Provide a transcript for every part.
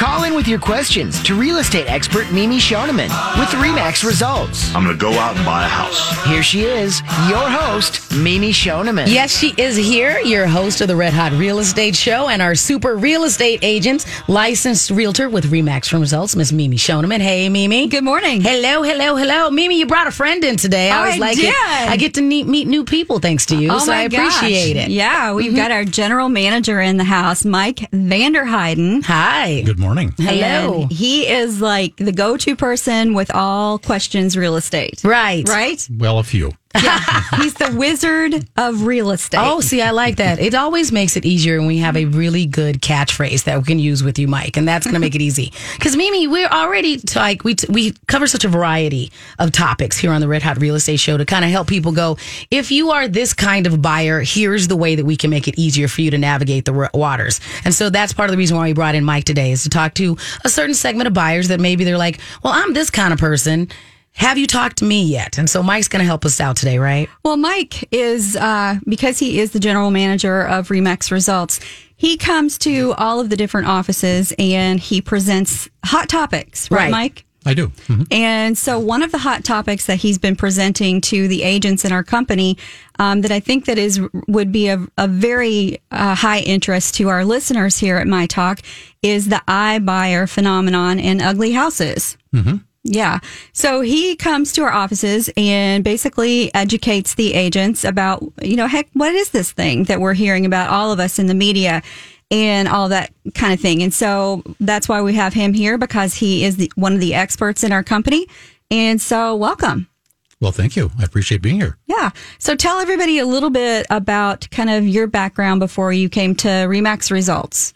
Call in with your questions to real estate expert Mimi Shoneman with Remax Results. I'm going to go out and buy a house. Here she is, your host, Mimi Shoneman. Yes, she is here, your host of the Red Hot Real Estate Show and our super real estate agent, licensed realtor with Remax Results, Miss Mimi Shoneman. Hey, Mimi. Good morning. Hello, hello, hello. Mimi, you brought a friend in today. I I was like, did. I get to meet, meet new people thanks to you, Oh so my I appreciate gosh. it. Yeah, we've mm-hmm. got our general manager in the house, Mike Vanderheiden. Hi. Good morning. Hello. And he is like the go-to person with all questions real estate. Right. Right? Well, a few. He's the wizard of real estate. Oh, see, I like that. It always makes it easier when we have a really good catchphrase that we can use with you, Mike, and that's going to make it easy. Because Mimi, we're already like we t- we cover such a variety of topics here on the Red Hot Real Estate Show to kind of help people go. If you are this kind of buyer, here's the way that we can make it easier for you to navigate the r- waters. And so that's part of the reason why we brought in Mike today is to talk to a certain segment of buyers that maybe they're like, well, I'm this kind of person. Have you talked to me yet? And so Mike's going to help us out today, right? Well, Mike is uh, because he is the general manager of Remax Results. He comes to all of the different offices and he presents hot topics, right, Right. Mike? I do. Mhm. And so, one of the hot topics that he's been presenting to the agents in our company um, that I think that is would be a, a very uh, high interest to our listeners here at My Talk is the iBuyer phenomenon in ugly houses. Yeah. So he comes to our offices and basically educates the agents about, you know, heck, what is this thing that we're hearing about all of us in the media and all that kind of thing. And so that's why we have him here because he is the, one of the experts in our company. And so welcome. Well, thank you. I appreciate being here. Yeah. So tell everybody a little bit about kind of your background before you came to Remax Results.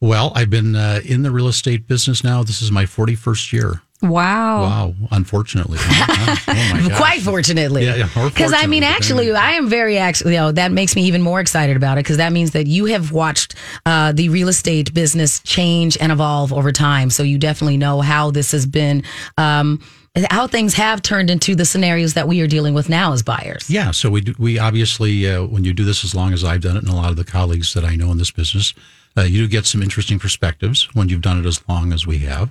Well, I've been uh, in the real estate business now. This is my 41st year. Wow. Wow. Unfortunately. oh my gosh. Quite fortunately. Yeah, yeah, Because I mean, actually. I am very actually. You know, that makes me even more excited about it because that means that you have watched uh, the real estate business change and evolve over time. So you definitely know how this has been. Um, how things have turned into the scenarios that we are dealing with now as buyers. Yeah. So we do, we obviously, uh, when you do this as long as I've done it, and a lot of the colleagues that I know in this business, uh, you do get some interesting perspectives when you've done it as long as we have.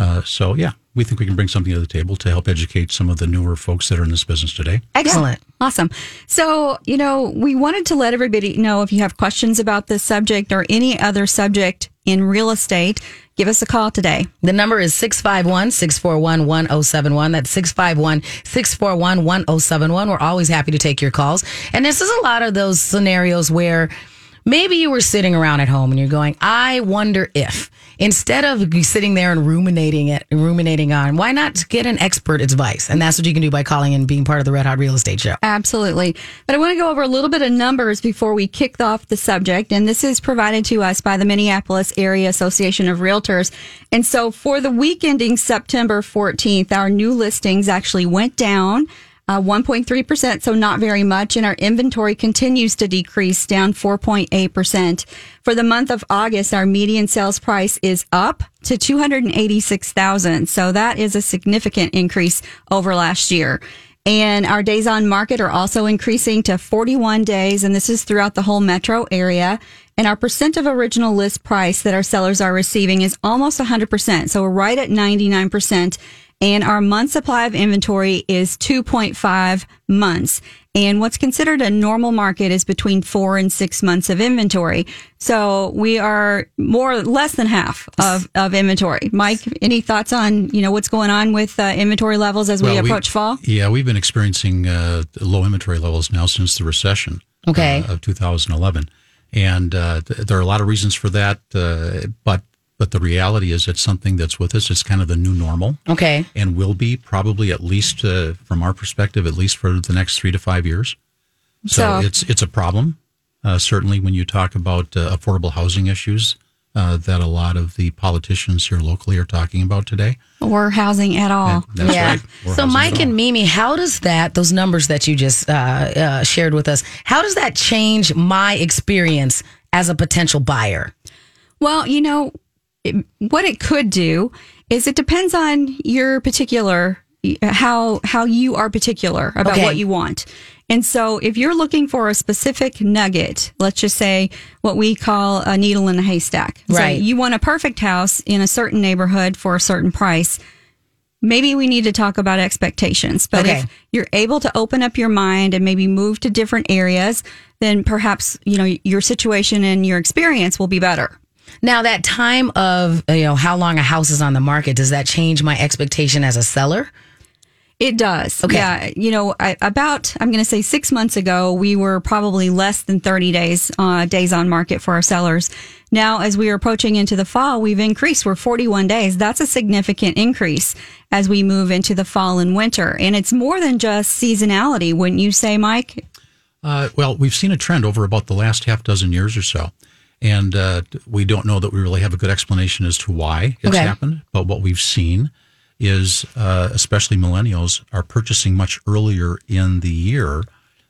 Uh, so yeah, we think we can bring something to the table to help educate some of the newer folks that are in this business today. Excellent. Awesome. So, you know, we wanted to let everybody know if you have questions about this subject or any other subject in real estate, give us a call today. The number is 651 641 1071. That's 651 641 1071. We're always happy to take your calls. And this is a lot of those scenarios where maybe you were sitting around at home and you're going, I wonder if. Instead of sitting there and ruminating it, ruminating on, why not get an expert advice? And that's what you can do by calling and being part of the Red Hot Real Estate Show. Absolutely. But I want to go over a little bit of numbers before we kick off the subject. And this is provided to us by the Minneapolis Area Association of Realtors. And so for the week ending September 14th, our new listings actually went down. Uh, 1.3%, so not very much. And our inventory continues to decrease down 4.8%. For the month of August, our median sales price is up to 286,000. So that is a significant increase over last year. And our days on market are also increasing to 41 days. And this is throughout the whole metro area. And our percent of original list price that our sellers are receiving is almost 100%. So we're right at 99%. And our month supply of inventory is 2.5 months. And what's considered a normal market is between four and six months of inventory. So we are more, less than half of, of inventory. Mike, any thoughts on, you know, what's going on with uh, inventory levels as we Well, approach fall? Yeah, we've been experiencing uh, low inventory levels now since the recession Okay. uh, of 2011, and uh, th- there are a lot of reasons for that. Uh, but but the reality is, it's something that's with us. It's kind of the new normal, Okay. and will be probably at least uh, from our perspective, at least for the next three to five years. So, So- it's it's a problem. Uh, certainly, when you talk about uh, affordable housing issues uh, that a lot of the politicians here locally are talking about today. Or housing at all? And that's yeah. right. So, Mike and. Mimi, how does that, those numbers that you just uh, uh, shared with us, how does that change my experience as a potential buyer? Well, you know, it, what it could do is it depends on your particular how how you are particular about Okay. what you want. And so if you're looking for a specific nugget, let's just say what we call a needle in a haystack. So Right. you want a perfect house in a certain neighborhood for a certain price. Maybe we need to talk about expectations. But Okay. if you're able to open up your mind and maybe move to different areas, then perhaps, you know, your situation and your experience will be better. Now that time of you know how long a house is on the market does that change my expectation as a seller? It does. Okay. Yeah. You know, I, about, I'm going to say six months ago, we were probably less than 30 days, uh, days on market for our sellers. Now, as we are approaching into the fall, we've increased. We're 41 days. That's a significant increase as we move into the fall and winter. And it's more than just seasonality, wouldn't you say, Mike? Uh, well, we've seen a trend over about the last half dozen years or so. And uh, we don't know that we really have a good explanation as to why it's Okay. happened. But what we've seen is, uh, especially millennials, are purchasing much earlier in the year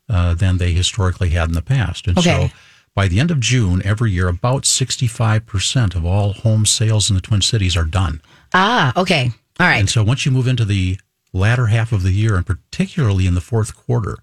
uh, than they historically had in the past. And Okay. so by the end of June every year, about 65% of all home sales in the Twin Cities are done. Ah, okay. All right. And so once you move into the latter half of the year, and particularly in the fourth quarter,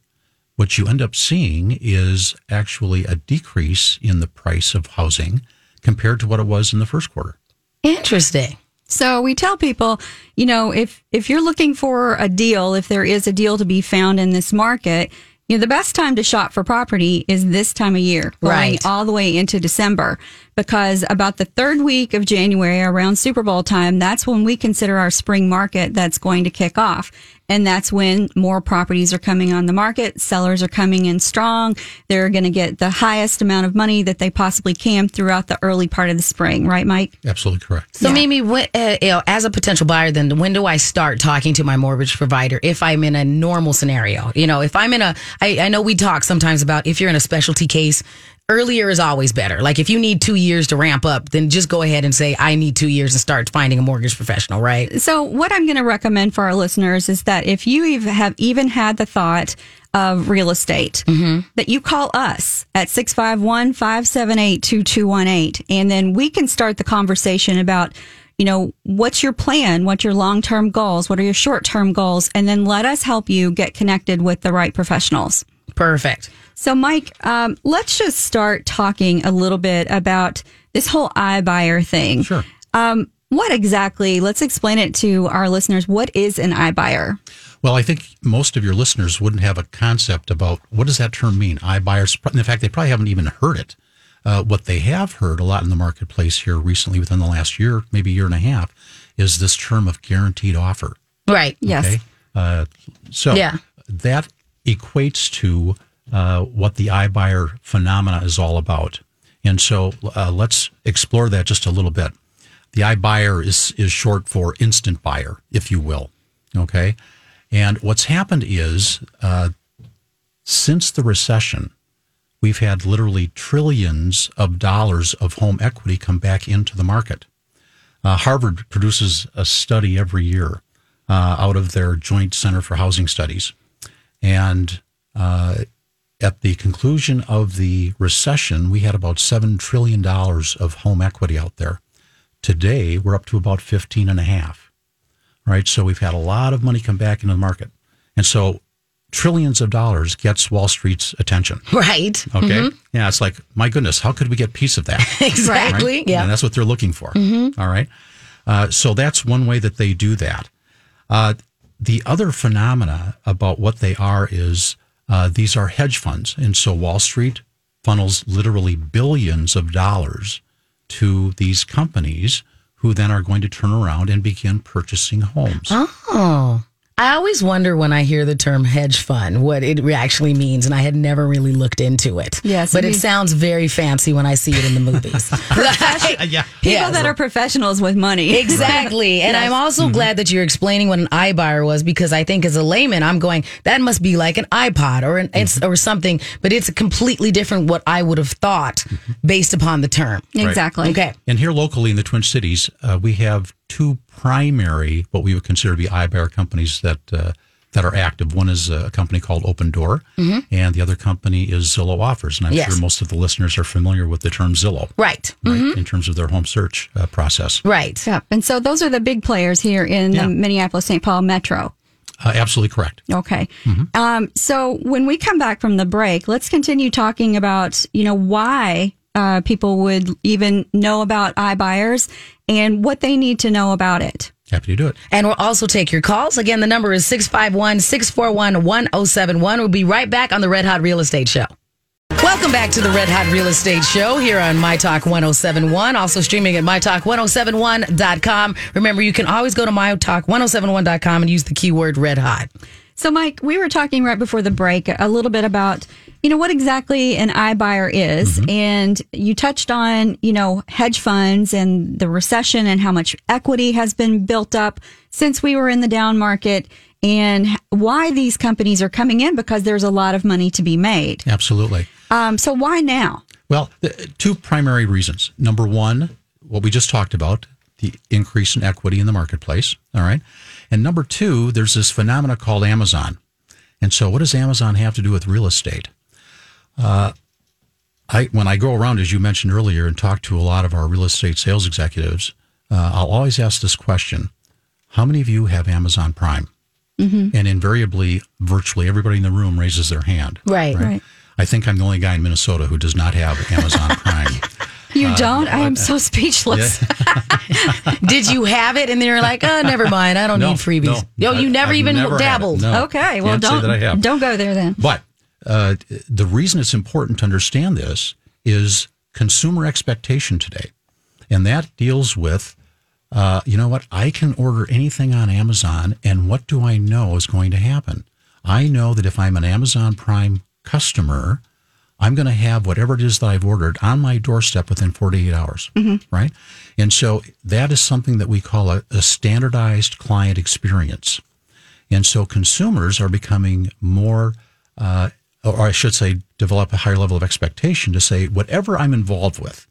what you end up seeing is actually a decrease in the price of housing compared to what it was in the first quarter. Interesting. So we tell people, you know, if if you're looking for a deal, if there is a deal to be found in this market, you know, the best time to shop for property is this time of year, going Right. all the way into December, because about the third week of January, around Super Bowl time, that's when we consider our spring market that's going to kick off. And that's when more properties are coming on the market. Sellers are coming in strong. They're going to get the highest amount of money that they possibly can throughout the early part of the spring, right, Mike? Absolutely correct. So Mimi, when, uh, you know, as a potential buyer, then when do I start talking to my mortgage provider if I'm in a normal scenario? You know, if I'm in a, I, I know we talk sometimes about if you're in a specialty case, earlier is always better. Like if you need two years to ramp up, then just go ahead and say, I need two years and start finding a mortgage professional, right? So, what I'm going to recommend for our listeners is that if you have even had the thought of real estate, mm-hmm. that you call us at 651 578 2218. And then we can start the conversation about, you know, what's your plan? What's your long term goals? What are your short term goals? And then let us help you get connected with the right professionals. Perfect. So, Mike, um, let's just start talking a little bit about this whole iBuyer thing. Sure. Um, what exactly? Let's explain it to our listeners. What is an iBuyer? Well, I think most of your listeners wouldn't have a concept about what does that term mean. iBuyers, in fact, they probably haven't even heard it. Uh, what they have heard a lot in the marketplace here recently, within the last year, maybe year and a half, is this term of guaranteed offer. Right. Yes. Okay. Uh, so Yeah. that equates to uh, what the iBuyer phenomena is all about. And so uh, let's explore that just a little bit. The iBuyer is, is short for instant buyer, if you will. Okay. And what's happened is uh, since the recession, we've had literally trillions of dollars of home equity come back into the market. Uh, Harvard produces a study every year uh, out of their Joint Center for Housing Studies. And uh, at the conclusion of the recession, we had about $7 trillion of home equity out there. Today, we're up to about 15 and a half. Right. So we've had a lot of money come back into the market. And so trillions of dollars gets Wall Street's attention. Right. Okay. Yeah. It's like, my goodness, how could we get piece of that? Exactly. right? Yeah. And that's what they're looking for. All right. Uh, so that's one way that they do that. Uh, the other phenomena about what they are is uh, these are hedge funds. And so Wall Street funnels literally billions of dollars to these companies who then are going to turn around and begin purchasing homes. Oh. I always wonder when I hear the term hedge fund what it actually means, and I had never really looked into it. Yes, but we- it sounds very fancy when I see it in the movies. Like- yeah. People Yeah, that are professionals with money. Exactly. And I'm also mm-hmm. glad that you're explaining what an iBuyer was because I think as a layman, I'm going, that must be like an iPod or an it's mm-hmm. or something, but it's completely different what I would have thought mm-hmm. based upon the term. Exactly. Okay. And here locally in the Twin Cities, uh, we have two primary, what we would consider to be iBuyer companies that uh, that are active. One is a company called Opendoor, and the other company is Zillow Offers. And I'm Mm-hmm. Yes. sure most of the listeners are familiar with the term Zillow, Right. right, in terms of their home search uh, process. Right. Yep. And so those are the big players here in Yeah. the Minneapolis St. Paul metro. Uh, absolutely correct. Okay. Um, so when we come back from the break, let's continue talking about, you know, why uh, people would even know about iBuyers and what they need to know about it. Happy to do it. And we'll also take your calls. Again, the number is 651 641 1071. We'll be right back on the Red Hot Real Estate Show. Welcome back to the Red Hot Real Estate Show here on My Talk 1071. Also streaming at MyTalk1071.com. Remember, you can always go to MyTalk1071.com and use the keyword Red Hot. So, Mike, we were talking right before the break a little bit about, you know, what exactly an iBuyer is. And you touched on, you know, hedge funds and the recession and how much equity has been built up since we were in the down market and why these companies are coming in because there's a lot of money to be made. Absolutely. Um, so, why now? Well, the, two primary reasons. Number one, what we just talked about, the increase in equity in the marketplace. All right. And number two, there's this phenomena called Amazon. And so, what does Amazon have to do with real estate? Uh, I, when I go around, as you mentioned earlier, and talk to a lot of our real estate sales executives, uh, I'll always ask this question How many of you have Amazon Prime? And invariably, virtually everybody in the room raises their hand. Right. Right. I think I'm the only guy in Minnesota who does not have Amazon Prime. You don't? I am so speechless. Did you have it and then you're like, oh, never mind. I don't No, need freebies. no. Yo, you I- never I've even never dabbled. No. Okay, well, Can't don't that I have. don't go there then. But uh, the reason it's important to understand this is consumer expectation today. And that deals with, uh, you know what, I can order anything on Amazon, and what do I know is going to happen? I know that if I'm an Amazon Prime customer, I'm going to have whatever it is that I've ordered on my doorstep within 48 hours, right? And so that is something that we call a, a standardized client experience. And so consumers are becoming more, uh, or I should say, develop a higher level of expectation to say, whatever I'm involved with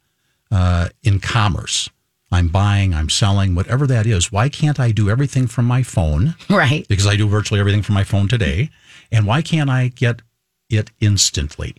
uh, in commerce, I'm buying, I'm selling, whatever that is, why can't I do everything from my phone? Right. Because I do virtually everything from my phone today. And why can't I get it instantly?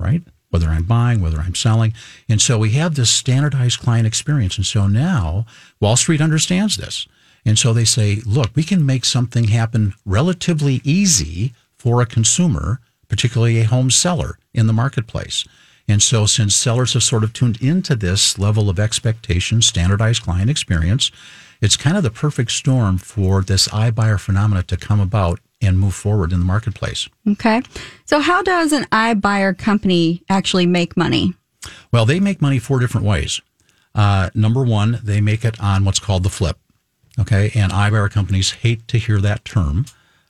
Right? Whether I'm buying, whether I'm selling. And so we have this standardized client experience. And so now Wall Street understands this. And so they say, look, we can make something happen relatively easy for a consumer, particularly a home seller in the marketplace. And so, since sellers have sort of tuned into this level of expectation, standardized client experience, it's kind of the perfect storm for this iBuyer phenomena to come about and move forward in the marketplace. Okay. So how does an iBuyer company actually make money? Well, they make money four different ways. Uh, number one, they make it on what's called the flip. Okay. And iBuyer companies hate to hear that term.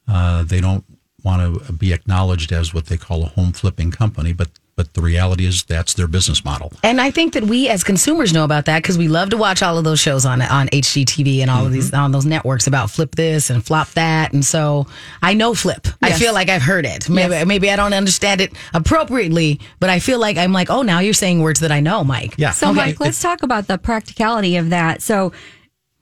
Uh, they don't want to be acknowledged as what they call a home flipping company, but but the reality is that's their business model. And I think that we as consumers know about that because we love to watch all of those shows on on HGTV and all of these mm-hmm. on those networks about flip this and flop that. And so I know flip. I feel like I've heard it. Maybe maybe I don't understand it appropriately, but I feel like I'm like, oh, now you're saying words that I know, Mike. Yeah. So, Okay. Mike, let's talk about the practicality of that. So,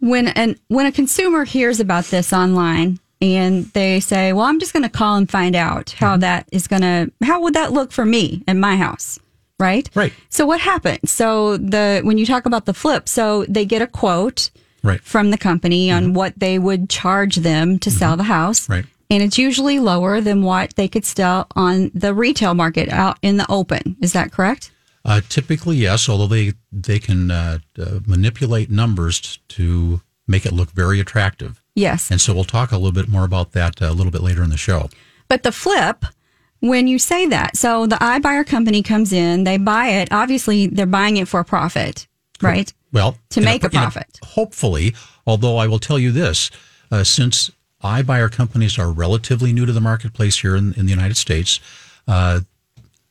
when an when a consumer hears about this online and they say, "Well, I'm just going to call and find out Mm-hmm. how that is going to how would that look for me in my house?" Right? Right. So what happens? So the when you talk about the flip, so they get a quote Right. Mm-hmm. from the company on what they would charge them to sell the house. Right. And it's usually lower than what they could sell on the retail market out in the open. Is that correct? Uh, typically, yes. Although they they can uh, uh, manipulate numbers to make it look very attractive, Yes. and so we'll talk a little bit more about that uh, a little bit later in the show. But the flip, when you say that, so the iBuyer company comes in, they buy it. Obviously, they're buying it for a profit, right? Well, To make a in profit. hopefully, although I will tell you this, uh, since iBuyer companies are relatively new to the marketplace here in, in the United States, uh,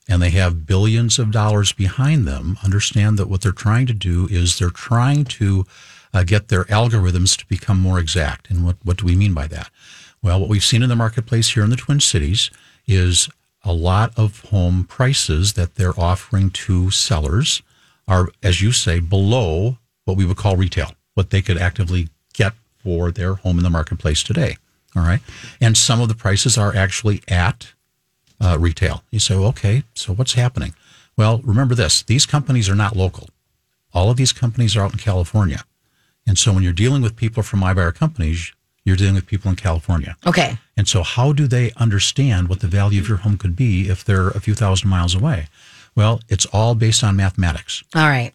and they have billions of dollars behind them, understand that what they're trying to do is they're trying to uh, get their algorithms to become more exact. And what, what do we mean by that? Well, what we've seen in the marketplace here in the Twin Cities is a lot of home prices that they're offering to sellers are, as you say, below what we would call retail, what they could actively get for their home in the marketplace today. All right. And some of the prices are actually at uh, retail. You say, well, okay, so what's happening? Well, remember this these companies are not local. All of these companies are out in California. And so when you're dealing with people from iBuyer companies, you're dealing with people in California. Okay. And so, how do they understand what the value of your home could be if they're a few thousand miles away? Well, it's all based on mathematics. All right.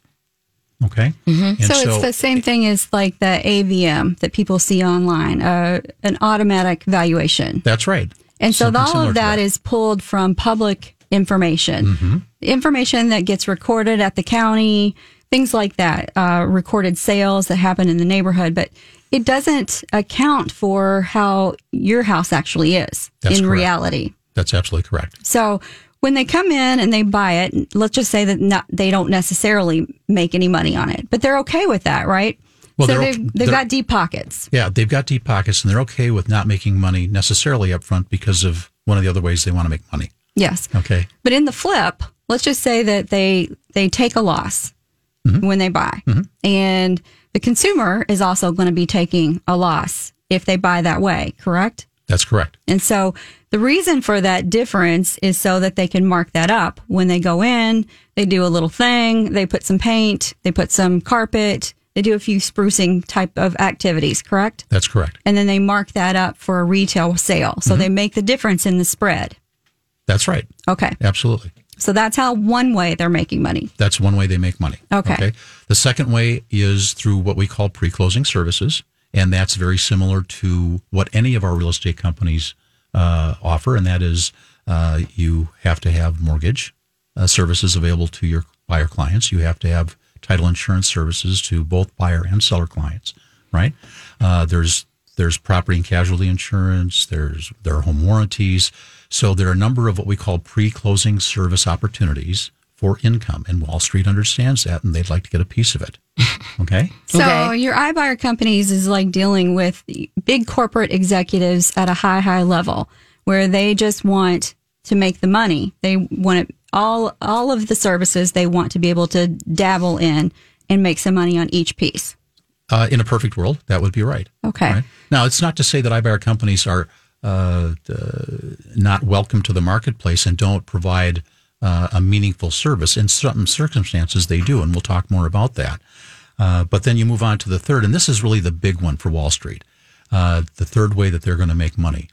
Okay. And So, it's the same thing as like the AVM that people see online, uh, an automatic valuation. That's right. And so Something all of to that is pulled from public information, Mm-hmm. information that gets recorded at the county, things like that, uh, recorded sales that happen in the neighborhood, but it doesn't account for how your house actually is That's in correct. reality. That's absolutely correct. So when they come in and they buy it, let's just say that not, they don't necessarily make any money on it, but they're okay with that, right? Well, so they've, they've they're- got deep pockets. Yeah, they've got deep pockets and they're okay with not making money necessarily up front because of one of the other ways they want to make money. Yes. Okay. But in the flip, let's just say that they they take a loss Mm-hmm. when they buy, mm-hmm. and the consumer is also going to be taking a loss if they buy that way. Correct. That's correct. And so the reason for that difference is so that they can mark that up when they go in. They do a little thing. They put some paint. They put some carpet. They do a few sprucing type of activities. Correct. That's correct. And then they mark that up for a retail sale. So mm-hmm. they make the difference in the spread. That's right. Okay. Absolutely. So that's how one way they're making money. That's one way they make money. Okay. The second way is through what we call pre closing services. And that's very similar to what any of our real estate companies uh, offer. And that is uh, you have to have mortgage uh, services available to your buyer clients. You have to have title insurance services to both buyer and seller clients, right? Uh, there's there's property and casualty insurance. There's there are home warranties. So there are a number of what we call pre-closing service opportunities for income, and Wall Street understands that, and they'd like to get a piece of it. Okay. So Okay. your iBuyer companies is like dealing with big corporate executives at a high, high level where they just want to make the money. They want it, all all of the services they want to be able to dabble in and make some money on each piece. Uh, in a perfect world, that would be right. Okay. Right? Now, it's not to say that iBuyer companies are uh, uh, not welcome to the marketplace and don't provide uh, a meaningful service. In some circumstances, they do, and we'll talk more about that. Uh, but then you move on to the third, and this is really the big one for Wall Street. Uh, the third way that they're going to make money.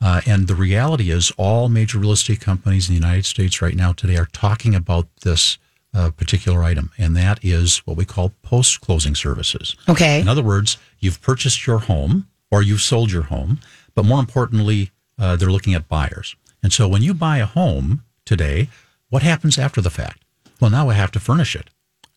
Uh, and the reality is, all major real estate companies in the United States right now today are talking about this uh, particular item, and that is what we call post closing services. Okay. In other words, you've purchased your home or you've sold your home, but more importantly, uh, they're looking at buyers. And so when you buy a home today, what happens after the fact? Well, now I have to furnish it.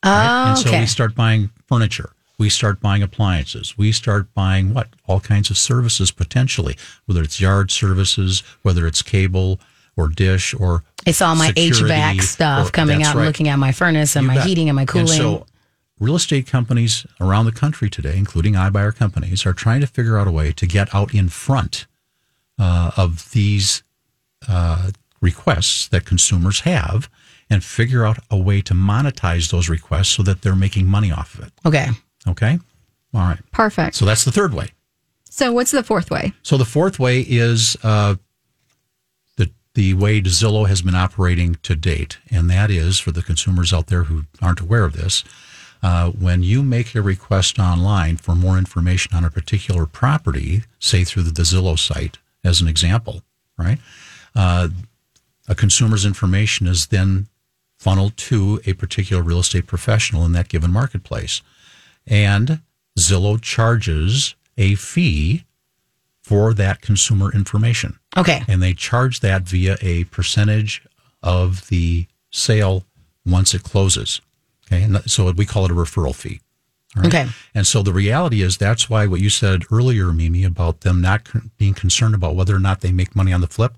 right? And so okay. we start buying furniture. We start buying appliances. We start buying what? All kinds of services potentially, whether it's yard services, whether it's cable or dish or It's all my security HVAC stuff or- coming that's out and looking at my furnace and You my bet. heating and my cooling. And so, real estate companies around the country today, including iBuyer companies, are trying to figure out a way to get out in front uh, of these uh, requests that consumers have and figure out a way to monetize those requests so that they're making money off of it. okay. Okay? All right. Perfect. So that's the third way. So what's the fourth way? So the fourth way is uh, the way Zillow has been operating to date, and that is for the consumers out there who aren't aware of this. Uh, when you make a request online for more information on a particular property, say through the, the Zillow site, as an example, right? Uh, a consumer's information is then funneled to a particular real estate professional in that given marketplace. And Zillow charges a fee for that consumer information. Okay. And they charge that via a percentage of the sale once it closes. Okay. And so we call it a referral fee. Right? Okay. And so the reality is that's why what you said earlier, Mimi, about them not con- being concerned about whether or not they make money on the flip,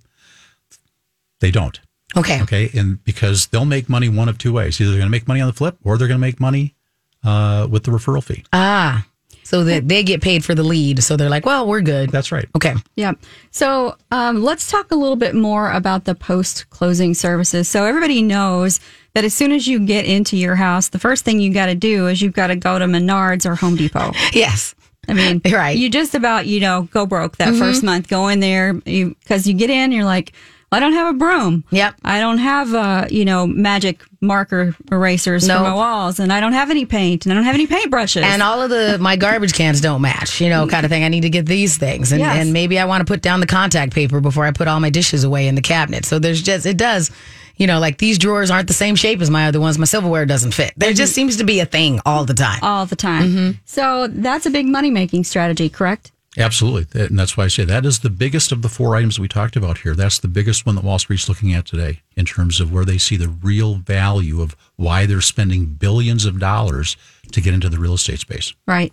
they don't. Okay. Okay. And because they'll make money one of two ways either they're going to make money on the flip or they're going to make money uh, with the referral fee. Ah. So that they get paid for the lead. So they're like, well, we're good. That's right. Okay. Yeah. So um, let's talk a little bit more about the post closing services. So everybody knows that as soon as you get into your house, the first thing you got to do is you've got to go to Menards or Home Depot. Yes. I mean, Right. You just about you know go broke that first month. Go in there because you, get in, you're like, well, I don't have a broom. Yep. I don't have uh, you know magic marker erasers Nope. for my walls, and I don't have any paint, and I don't have any paintbrushes. And all of the my garbage cans don't match, you know, kind of thing. I need to get these things, and, Yes. and maybe I want to put down the contact paper before I put all my dishes away in the cabinet. So there's just it does, you know, like these drawers aren't the same shape as my other ones. My silverware doesn't fit. There just seems to be a thing all the time. all the time. Mm-hmm. So that's a big money making strategy, correct? Absolutely. And that's why I say that is the biggest of the four items we talked about here. That's the biggest one that Wall Street's looking at today in terms of where they see the real value of why they're spending billions of dollars to get into the real estate space. Right.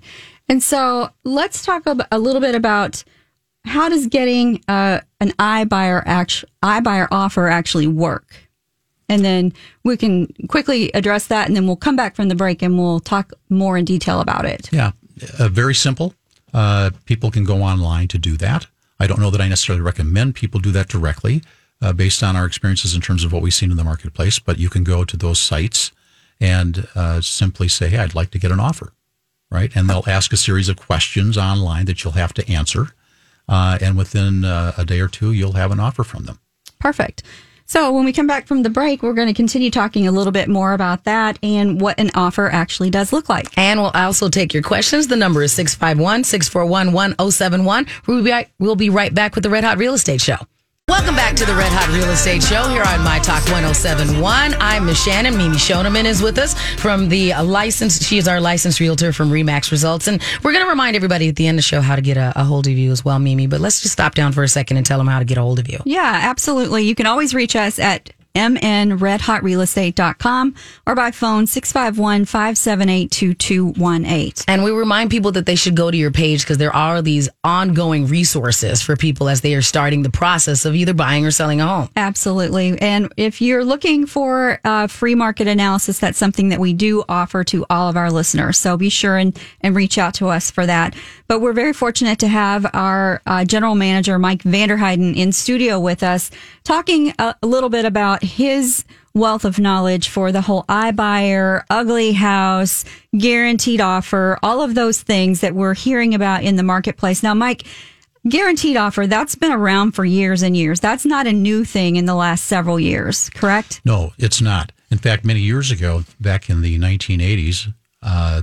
And so let's talk a little bit about how does getting uh, an iBuyer act- iBuyer offer actually work? And then we can quickly address that, and then we'll come back from the break and we'll talk more in detail about it. Yeah, uh, very simple. Uh, people can go online to do that. I don't know that I necessarily recommend people do that directly uh, based on our experiences in terms of what we've seen in the marketplace, but you can go to those sites and uh, simply say, hey, I'd like to get an offer, right? And they'll ask a series of questions online that you'll have to answer. Uh, and within uh, a day or two, you'll have an offer from them. Perfect. So when we come back from the break, we're going to continue talking a little bit more about that and what an offer actually does look like. And we'll also take your questions. The number is 651 641 1071. We'll be right- We'll be right back with the Red Hot Real Estate Show. Welcome back to the Red Hot Real Estate Show here on My Talk 1071. I'm Miss Shannon. Mimi Shoneman is with us from the license. She is our licensed realtor from Remax Results. And we're going to remind everybody at the end of the show how to get a, a hold of you as well, Mimi. But let's just stop down for a second and tell them how to get a hold of you. Yeah, absolutely. You can always reach us at mnredhotrealestate.com or by phone 651-578-2218. And we remind people that they should go to your page because there are these ongoing resources for people as they are starting the process of either buying or selling a home. Absolutely. And if you're looking for uh, free market analysis, that's something that we do offer to all of our listeners. So be sure and, and reach out to us for that. But we're very fortunate to have our uh, general manager, Mike Vanderheiden, in studio with us, talking a, a little bit about his wealth of knowledge for the whole iBuyer, ugly house, guaranteed offer, all of those things that we're hearing about in the marketplace. Now, Mike, Guaranteed offer, that's been around for years and years. That's not a new thing in the last several years, correct? No, it's not. In fact, many years ago, back in the 1980s, uh,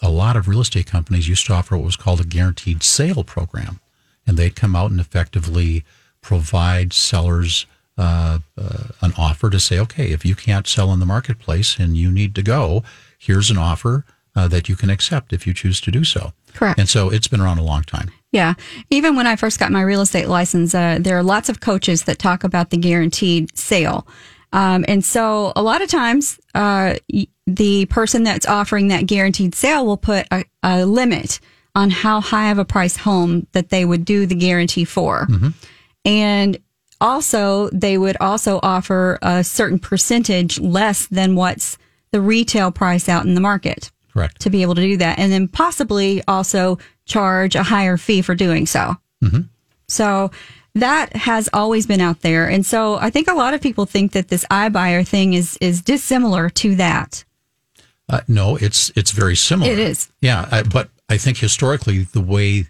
a lot of real estate companies used to offer what was called a guaranteed sale program. And they'd come out and effectively provide sellers uh, uh, an offer to say, okay, if you can't sell in the marketplace and you need to go, here's an offer uh, that you can accept if you choose to do so. Correct. And so it's been around a long time. Yeah. Even when I first got my real estate license, uh, there are lots of coaches that talk about the guaranteed sale. Um, and so a lot of times, uh, the person that's offering that guaranteed sale will put a, a limit on how high of a price home that they would do the guarantee for. And also, they would also offer a certain percentage less than what's the retail price out in the market Correct. to be able to do that, and then possibly also charge a higher fee for doing so. So that has always been out there, and so I think a lot of people think that this iBuyer thing is is dissimilar to that. Uh, no, it's it's very similar. It is. Yeah, I, but I think historically the way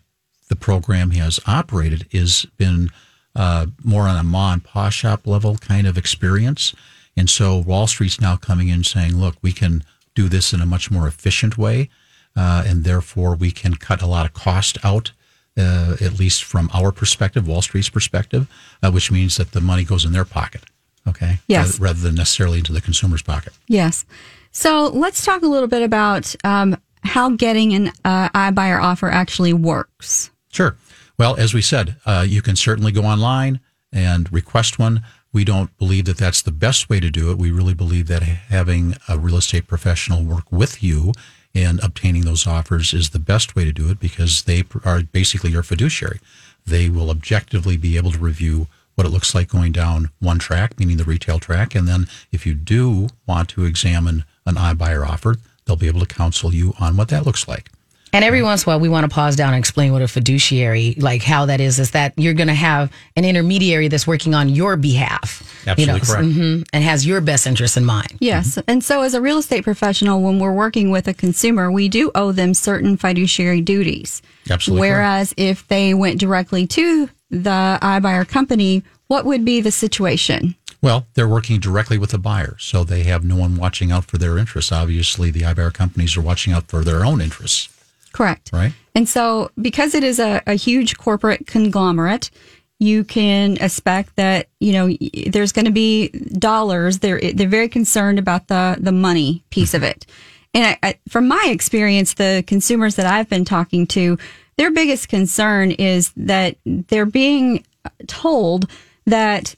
the program has operated has been uh, more on a ma and pa shop level kind of experience, and so Wall Street's now coming in saying, "Look, we can do this in a much more efficient way, uh, and therefore we can cut a lot of cost out." Uh, at least from our perspective, Wall Street's perspective, uh, which means that the money goes in their pocket, okay? Yes. Rather, rather than necessarily into the consumer's pocket. Yes. So let's talk a little bit about um, how getting an uh, iBuyer offer actually works. Sure. Well, as we said, uh, you can certainly go online and request one. We don't believe that that's the best way to do it. We really believe that having a real estate professional work with you and obtaining those offers is the best way to do it because they are basically your fiduciary. They will objectively be able to review what it looks like going down one track, meaning the retail track. And then if you do want to examine an iBuyer offer, they'll be able to counsel you on what that looks like. And every once in a while, we want to pause down and explain what a fiduciary, like how that is, is that you're going to have an intermediary that's working on your behalf. Absolutely correct. mhm, and has your best interests in mind. Yes. And so, as a real estate professional, when we're working with a consumer, we do owe them certain fiduciary duties. Absolutely correct. Whereas if they went directly to the iBuyer company, what would be the situation? Well, they're working directly with the buyer, so they have no one watching out for their interests. Obviously, the iBuyer companies are watching out for their own interests, Correct. right? And so, because it is a, a huge corporate conglomerate, you can expect that you know there's going to be dollars. They're they're very concerned about the the money piece of it. And I, I, from my experience, the consumers that I've been talking to, their biggest concern is that they're being told that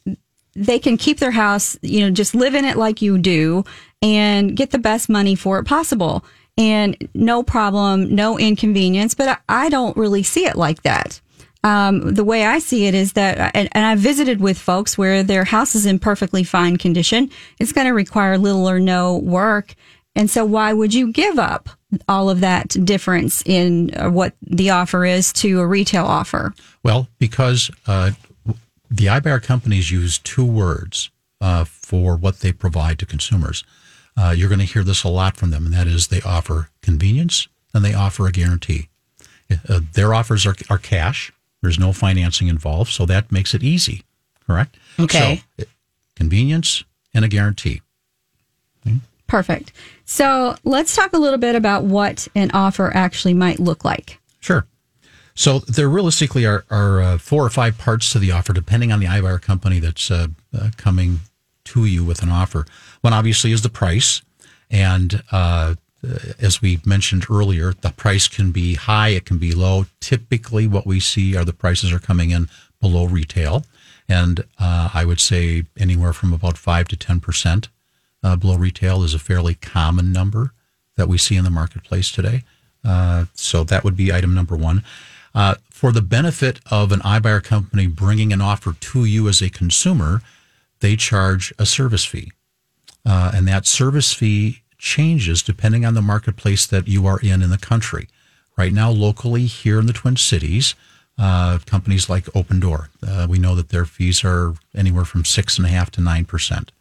they can keep their house, you know, just live in it like you do and get the best money for it possible. And no problem, no inconvenience. But I, I don't really see it like that. Um, the way I see it is that, and, and I've visited with folks where their house is in perfectly fine condition. It's going to require little or no work. And so why would you give up all of that difference in uh, what the offer is to a retail offer? Well, because uh, the iBuyer companies use two words uh, for what they provide to consumers. Uh, you're going to hear this a lot from them, and that is they offer convenience and they offer a guarantee. Uh, their offers are, are cash. There's no financing involved, so that makes it easy. Correct. Okay. So, uh, convenience and a guarantee. Perfect. So let's talk a little bit about what an offer actually might look like. Sure. So there realistically are, are uh, four or five parts to the offer, depending on the iBuyer company that's uh, uh, coming to you with an offer. One obviously is the price, and uh, as we mentioned earlier, the price can be high, it can be low. Typically, what we see are the prices are coming in below retail, and uh, I would say anywhere from about five to ten percent uh, below retail is a fairly common number that we see in the marketplace today. Uh, so that would be item number one. Uh, for the benefit of an iBuyer company bringing an offer to you as a consumer, they charge a service fee. Uh, and that service fee changes depending on the marketplace that you are in in the country. Right now, locally here in the Twin Cities, uh, companies like Opendoor, uh, we know that their fees are anywhere from six and a half to nine percent.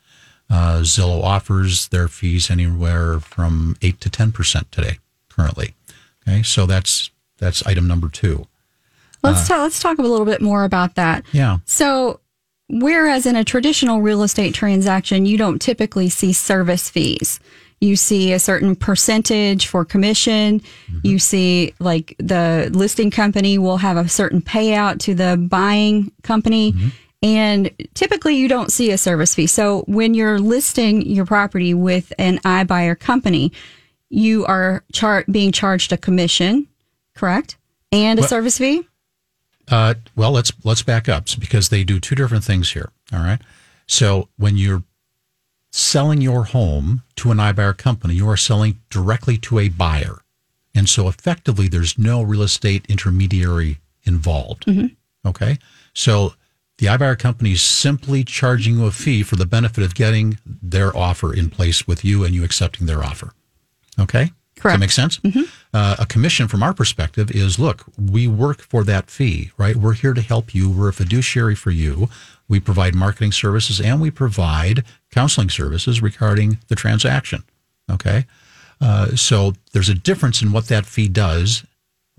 Uh, Zillow offers their fees anywhere from eight to ten percent today, currently. Okay, so that's that's item number two. Let's talk, let's talk a little bit more about that. Yeah. So, whereas in a traditional real estate transaction, you don't typically see service fees. You see a certain percentage for commission. Mm-hmm. You see, like, the listing company will have a certain payout to the buying company. Mm-hmm. And typically, you don't see a service fee. So, when you're listing your property with an iBuyer company, you are char- being charged a commission, correct? And a Well- service fee? Uh, well, let's let's back up because they do two different things here. All right. So when you're selling your home to an iBuyer company, you are selling directly to a buyer, and so effectively, there's no real estate intermediary involved. Okay. So the iBuyer company is simply charging you a fee for the benefit of getting their offer in place with you and you accepting their offer. Okay. Does Correct. that make sense? Uh, a commission from our perspective is look, we work for that fee, right? We're here to help you. We're a fiduciary for you. We provide marketing services and we provide counseling services regarding the transaction. Okay. Uh, so there's a difference in what that fee does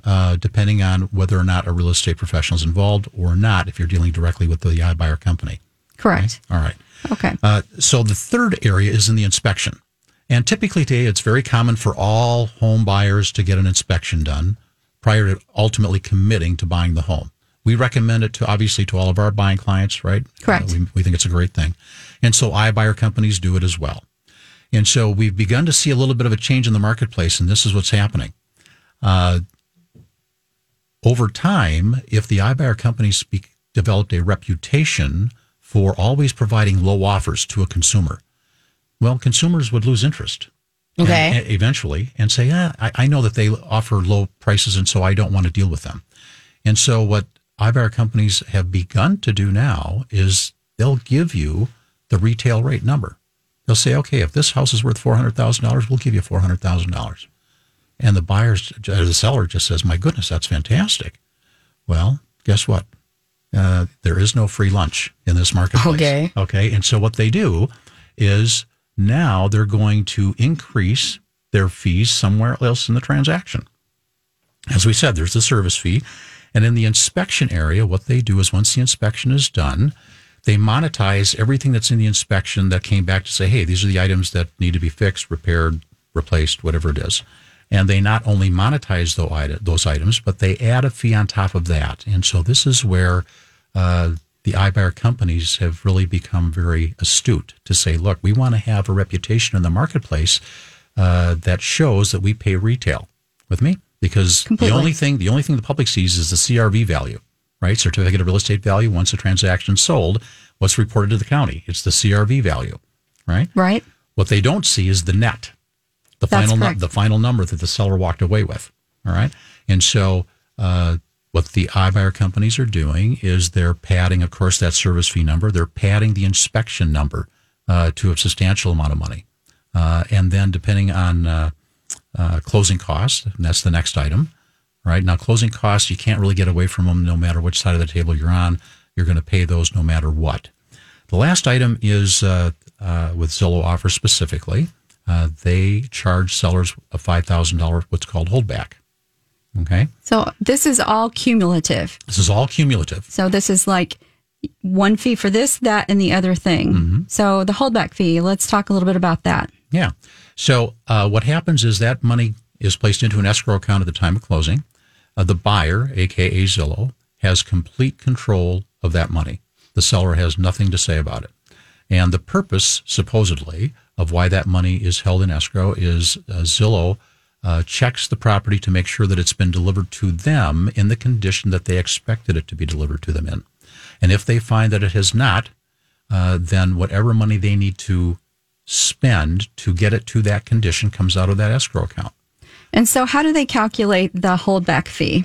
uh, depending on whether or not a real estate professional is involved or not if you're dealing directly with the iBuyer company. Correct. All right. Okay. Uh, so the third area is in the inspection. And typically today, it's very common for all home buyers to get an inspection done prior to ultimately committing to buying the home. We recommend it to obviously to all of our buying clients, right? Correct. Uh, we, we think it's a great thing. And so iBuyer companies do it as well. And so we've begun to see a little bit of a change in the marketplace, and this is what's happening. Uh, over time, if the iBuyer companies be, developed a reputation for always providing low offers to a consumer, well, consumers would lose interest. Okay. and eventually, and say, ah, I, I know that they offer low prices, and so I don't want to deal with them. And so, what iBuyer companies have begun to do now is they'll give you the retail rate number. They'll say, okay, if this house is worth four hundred thousand dollars, we'll give you four hundred thousand dollars. And the buyers, or the seller just says, my goodness, that's fantastic. Well, guess what? Uh, there is no free lunch in this marketplace. Okay. Okay. And so what they do is now they're going to increase their fees somewhere else in the transaction. As we said, there's the service fee. And in the inspection area, what they do is once the inspection is done, they monetize everything that's in the inspection that came back to say, hey, these are the items that need to be fixed, repaired, replaced, whatever it is. And they not only monetize those items, but they add a fee on top of that. And so this is where uh, the iBuyer companies have really become very astute to say, look, we want to have a reputation in the marketplace uh, that shows that we pay retail with me because Completely. the only thing the only thing the public sees is the CRV value, right? Certificate of real estate value. Once a transaction sold, what's reported to the county? It's the CRV value, right? Right. What they don't see is the net, the That's final nu- the final number that the seller walked away with. All right, and so uh, what the iBuyer companies are doing is they're padding, of course, that service fee number. They're padding the inspection number uh, to a substantial amount of money, uh, and then depending on uh, uh, closing costs, and that's the next item. Right now, closing costs you can't really get away from them, no matter which side of the table you're on. You're going to pay those no matter what. The last item is uh, uh, with Zillow offers specifically. Uh, they charge sellers a five thousand dollar what's called holdback. Okay, So this is all cumulative. this is all cumulative. So this is like one fee for this, that, and the other thing. Mm-hmm. So the holdback fee, let's talk a little bit about that. Yeah. So uh, what happens is that money is placed into an escrow account at the time of closing. Uh, the buyer, aka Zillow, has complete control of that money. The seller has nothing to say about it. And the purpose, supposedly, of why that money is held in escrow is uh, Zillow uh, checks the property to make sure that it's been delivered to them in the condition that they expected it to be delivered to them in. And if they find that it has not, uh, then whatever money they need to spend to get it to that condition comes out of that escrow account. And so, how do they calculate the holdback fee?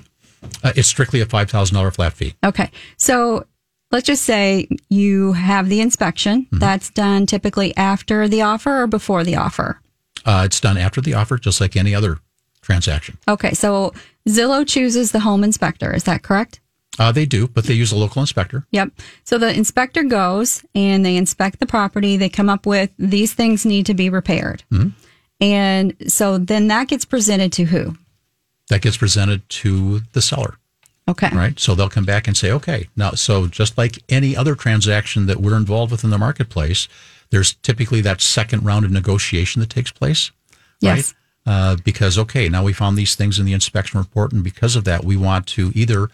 Uh, it's strictly a $5,000 flat fee. Okay. So let's just say you have the inspection Mm-hmm. that's done typically after the offer or before the offer. Uh, it's done after the offer, just like any other transaction. Okay. So Zillow chooses the home inspector. Is that correct? Uh, they do, but they use a local inspector. Yep. So the inspector goes and they inspect the property. They come up with these things need to be repaired. Mm-hmm. And so then that gets presented to who? That gets presented to the seller, Okay. right? So they'll come back and say, okay, now, so just like any other transaction that we're involved with in the marketplace, there's typically that second round of negotiation that takes place, Yes. right? Uh, because, okay, now we found these things in the inspection report, and because of that, we want to either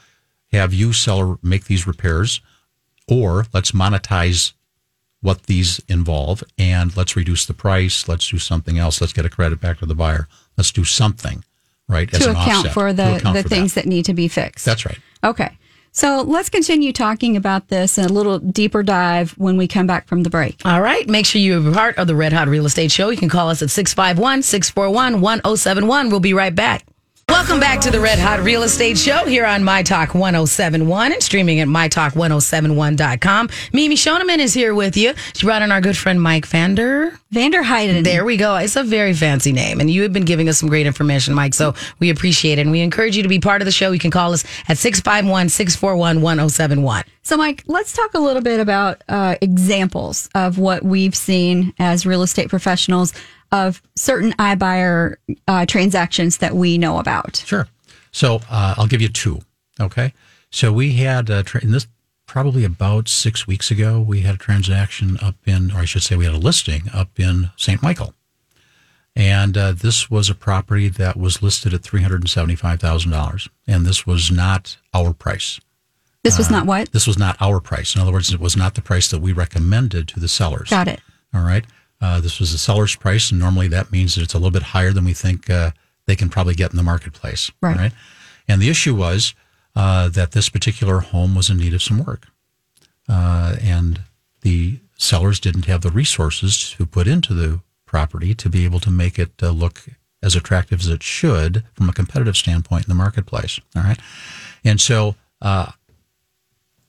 have you, seller, make these repairs, or let's monetize what these involve and let's reduce the price. Let's do something else. Let's get a credit back to the buyer. Let's do something, right? To account for To the, account the for things that. need to be fixed. That's right. Okay. So let's continue talking about this in a little deeper dive when we come back from the break. All right. Make sure you're part of the Red Hot Real Estate Show. You can call us at 651 641 1071. We'll be right back. Welcome back to the Red Hot Real Estate Show here on My Talk 1071 and streaming at MyTalk1071.com. Mimi Shoneman is here with you. She brought in our good friend Mike Vander. Vanderheiden. There we go. It's a very fancy name. And you have been giving us some great information, Mike. So we appreciate it. And we encourage you to be part of the show. You can call us at 651 641 1071. So, Mike, let's talk a little bit about uh, examples of what we've seen as real estate professionals of certain iBuyer uh, transactions that we know about. Sure. So uh, I'll give you two. Okay. So we had a tra- in this probably about six weeks ago. We had a transaction up in, or I should say, we had a listing up in St. Michael, and uh, this was a property that was listed at three hundred and seventy-five thousand dollars, and this was not our price. This was not what? This was not our price. In other words, it was not the price that we recommended to the sellers. Got it. All right. Uh, this was the seller's price, and normally that means that it's a little bit higher than we think uh, they can probably get in the marketplace. Right. And the issue was uh, that this particular home was in need of some work, uh, and the sellers didn't have the resources to put into the property to be able to make it uh, look as attractive as it should from a competitive standpoint in the marketplace. All right. And so uh,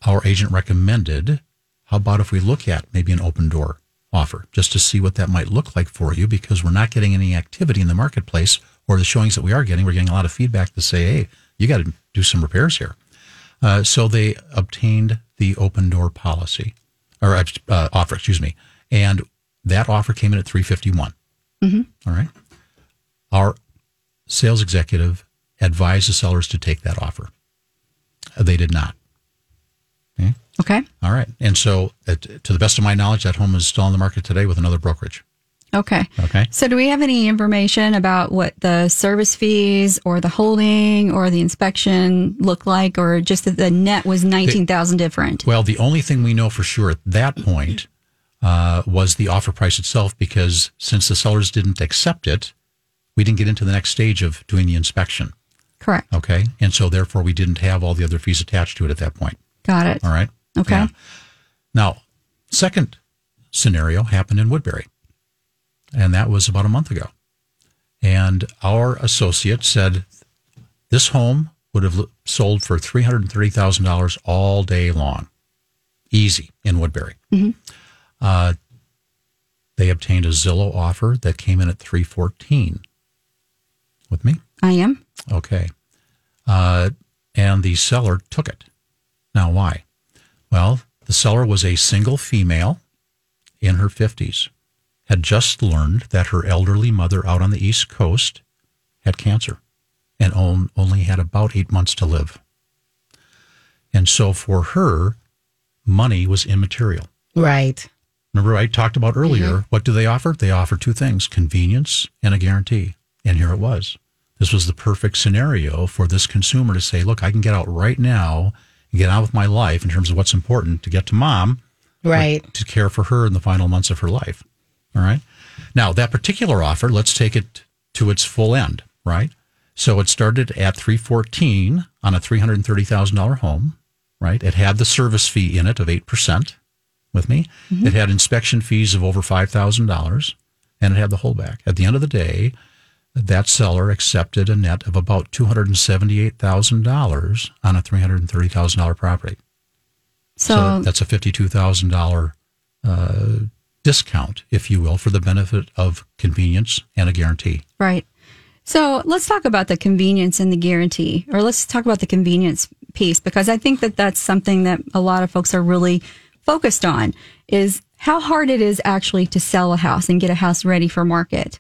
our agent recommended how about if we look at maybe an Opendoor offer just to see what that might look like for you because we're not getting any activity in the marketplace or the showings that we are getting, we're getting a lot of feedback to say, hey, you got to do some repairs here. Uh, so they obtained the Opendoor policy or uh, offer, excuse me, and that offer came in at 351. All right. Our sales executive advised the sellers to take that offer. Uh, They did not. Okay. All right. And so, uh, to the best of my knowledge, that home is still on the market today with another brokerage. Okay. Okay. So, do we have any information about what the service fees or the holding or the inspection look like, or just that the net was nineteen thousand different? Well, the only thing we know for sure at that point uh, was the offer price itself, because since the sellers didn't accept it, we didn't get into the next stage of doing the inspection. Correct. Okay. And so, therefore, we didn't have all the other fees attached to it at that point. Got it. All right. Okay. Yeah. Now, second scenario happened in Woodbury, and that was about a month ago. And our associate said this home would have sold for three hundred thirty thousand dollars all day long, easy in Woodbury. Uh, they obtained a Zillow offer that came in at three fourteen. With me, I am. Okay. Uh, and the seller took it. Now, why? Well, the seller was a single female in her 50s, had just learned that her elderly mother out on the East Coast had cancer and only had about eight months to live. And so for her, money was immaterial. Right. Remember, I talked about earlier, mm-hmm. what do they offer? They offer two things convenience and a guarantee. And here it was. This was the perfect scenario for this consumer to say, look, I can get out right now and get on with my life in terms of what's important to get to mom, Right. to care for her in the final months of her life. All right. Now, that particular offer, let's take it to its full end, right? So it started at 314 on a $330,000 home, right? It had the service fee in it of 8% with me. Mm-hmm. It had inspection fees of over $5,000 and it had the holdback. At the end of the day, that seller accepted a net of about $278,000 on a $330,000 property. So, So that's a fifty-two thousand dollar uh, discount, if you will, for the benefit of convenience and a guarantee. right. So let's talk about the convenience and the guarantee, or let's talk about the convenience piece, because I think that that's something that a lot of folks are really focused on is how hard it is actually to sell a house and get a house ready for market.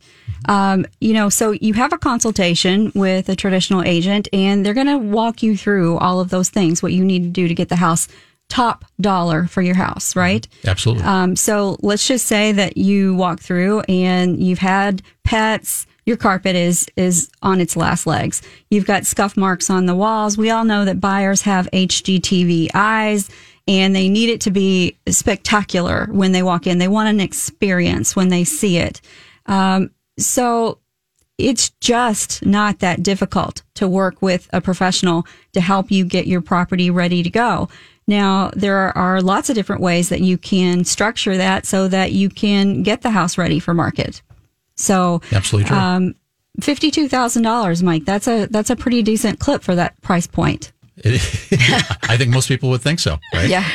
Um, you know, so you have a consultation with a traditional agent and they're going to walk you through all of those things, what you need to do to get the house top dollar for your house, right? Absolutely. Um, so let's just say that you walk through and you've had pets. Your carpet is is on its last legs. You've got scuff marks on the walls. We all know that buyers have HGTV eyes and they need it to be spectacular when they walk in. They want an experience when they see it. Um, so it's just not that difficult to work with a professional to help you get your property ready to go. Now, there are lots of different ways that you can structure that so that you can get the house ready for market. So, Absolutely true. um, fifty-two thousand dollars, Mike. That's a that's a pretty decent clip for that price point. I think most people would think so, right? Yeah.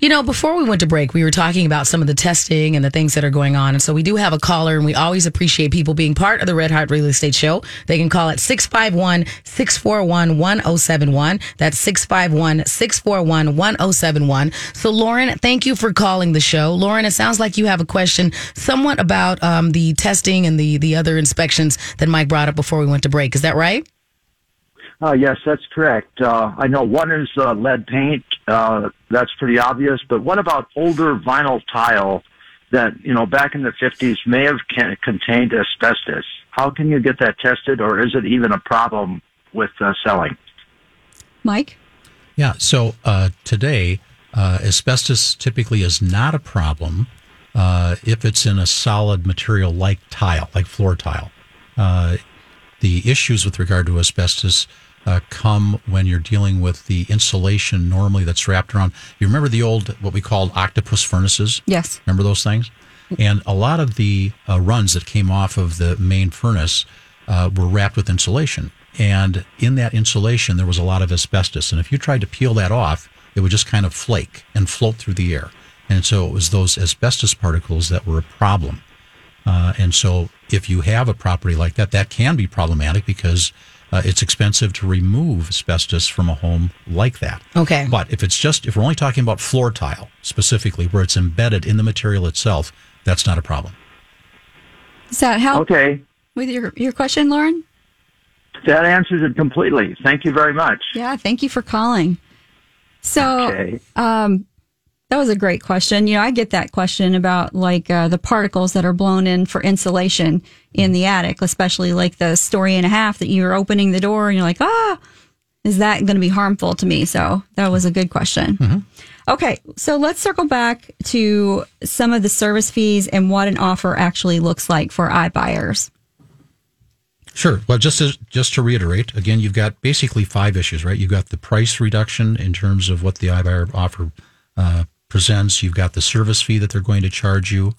You know, before we went to break, we were talking about some of the testing and the things that are going on. And so we do have a caller, and we always appreciate people being part of the Red Hot Real Estate Show. They can call at 651 641 1071. That's 651 641 1071. So, Lauren, thank you for calling the show. Lauren, it sounds like you have a question somewhat about um, the testing and the, the other inspections that Mike brought up before we went to break. Is that right? Uh, yes, that's correct. Uh, I know one is uh, lead paint. Uh, that's pretty obvious. But what about older vinyl tile that, you know, back in the 50s may have can- contained asbestos? How can you get that tested, or is it even a problem with uh, selling? Mike? Yeah. So uh, today, uh, asbestos typically is not a problem uh, if it's in a solid material like tile, like floor tile. Uh, the issues with regard to asbestos uh, come when you're dealing with the insulation normally that's wrapped around. You remember the old, what we called octopus furnaces? Yes. Remember those things? And a lot of the uh, runs that came off of the main furnace uh, were wrapped with insulation. And in that insulation, there was a lot of asbestos. And if you tried to peel that off, it would just kind of flake and float through the air. And so it was those asbestos particles that were a problem. Uh, and so, if you have a property like that, that can be problematic because uh, it's expensive to remove asbestos from a home like that. Okay. But if it's just, if we're only talking about floor tile specifically, where it's embedded in the material itself, that's not a problem. Does that help Okay, with your, your question, Lauren? that answers it completely. Thank you very much. Yeah, thank you for calling. So, Okay. um, that was a great question. You know, I get that question about like uh, the particles that are blown in for insulation in the attic, especially like the story and a half that you're opening the door and you're like, ah, is that going to be harmful to me? So that was a good question. Okay, so let's circle back to some of the service fees and what an offer actually looks like for iBuyers. Sure. Well, just to, just to reiterate, again, you've got basically five issues, right? You've got the price reduction in terms of what the iBuyer offer uh, presents. You've got the service fee that they're going to charge you,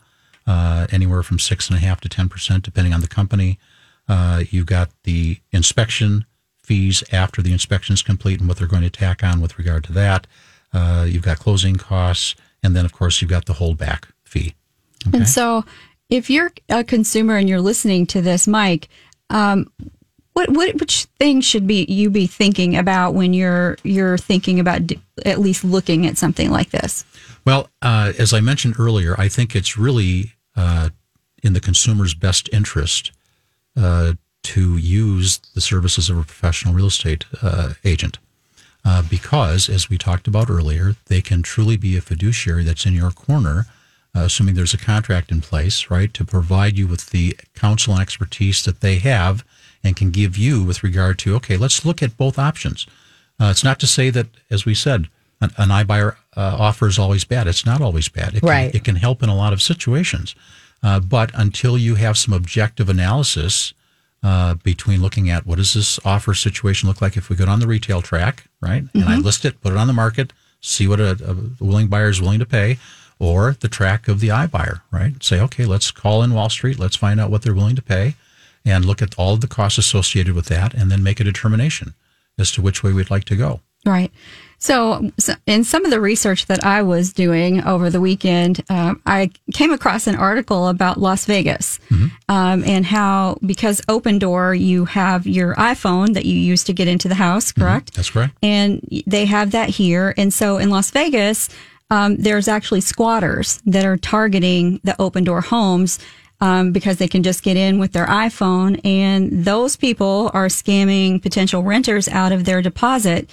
uh, anywhere from six and a half to ten percent, depending on the company. Uh, you've got the inspection fees after the inspection is complete and what they're going to tack on with regard to that. Uh, you've got closing costs, and then of course you've got the holdback fee. And so, if you're a consumer and you're listening to this, Mike, um, what, what which things should be you be thinking about when you're you're thinking about d- at least looking at something like this? Well, uh, as I mentioned earlier, I think it's really uh, in the consumer's best interest uh, to use the services of a professional real estate uh, agent. Uh, because, as we talked about earlier, they can truly be a fiduciary that's in your corner, uh, assuming there's a contract in place, right, to provide you with the counsel and expertise that they have and can give you with regard to, okay, let's look at both options. It's not to say that, as we said, an, an iBuyer uh, offer is always bad. It's not always bad. It can, Right. It can help in a lot of situations. Uh, but until you have some objective analysis uh, between looking at what does this offer situation look like if we go down the retail track, right? And I list it, put it on the market, see what a, a willing buyer is willing to pay, or the track of the iBuyer, right? Say, okay, let's call in Wall Street, let's find out what they're willing to pay, and look at all of the costs associated with that, and then make a determination as to which way we'd like to go. Right. So, so in some of the research that I was doing over the weekend, um, I came across an article about Las Vegas um, and how, because Opendoor, you have your iPhone that you use to get into the house, correct? That's correct. and they have that here. And so in Las Vegas, um, there's actually squatters that are targeting the Opendoor homes um, because they can just get in with their iPhone, and those people are scamming potential renters out of their deposit,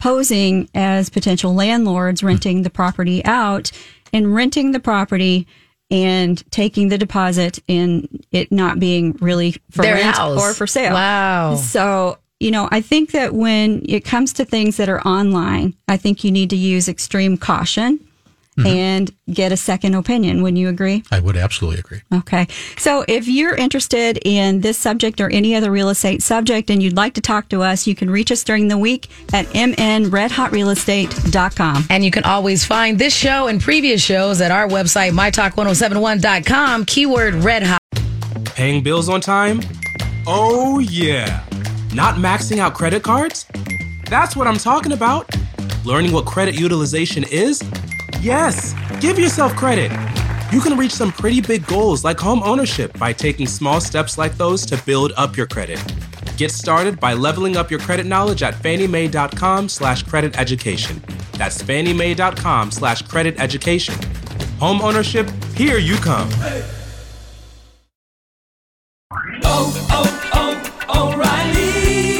posing as potential landlords renting the property out and renting the property. And taking the deposit and it not being really for Their rent house. or for sale. Wow. So, you know, I think that when it comes to things that are online, I think you need to use extreme caution Mm-hmm. and get a second opinion. Wouldn't you agree? I would absolutely agree. Okay. So if you're interested in this subject or any other real estate subject and you'd like to talk to us, you can reach us during the week at mnredhotrealestate.com. And you can always find this show and previous shows at our website, mytalk1071.com, keyword red hot. Paying bills on time? Oh, yeah. Not maxing out credit cards? That's what I'm talking about. Learning what credit utilization is? Yes, give yourself credit. You can reach some pretty big goals like home ownership by taking small steps like those to build up your credit. Get started by leveling up your credit knowledge at fanniemae.com slash credit education. That's fanniemae.com slash credit education. Home ownership, here you come.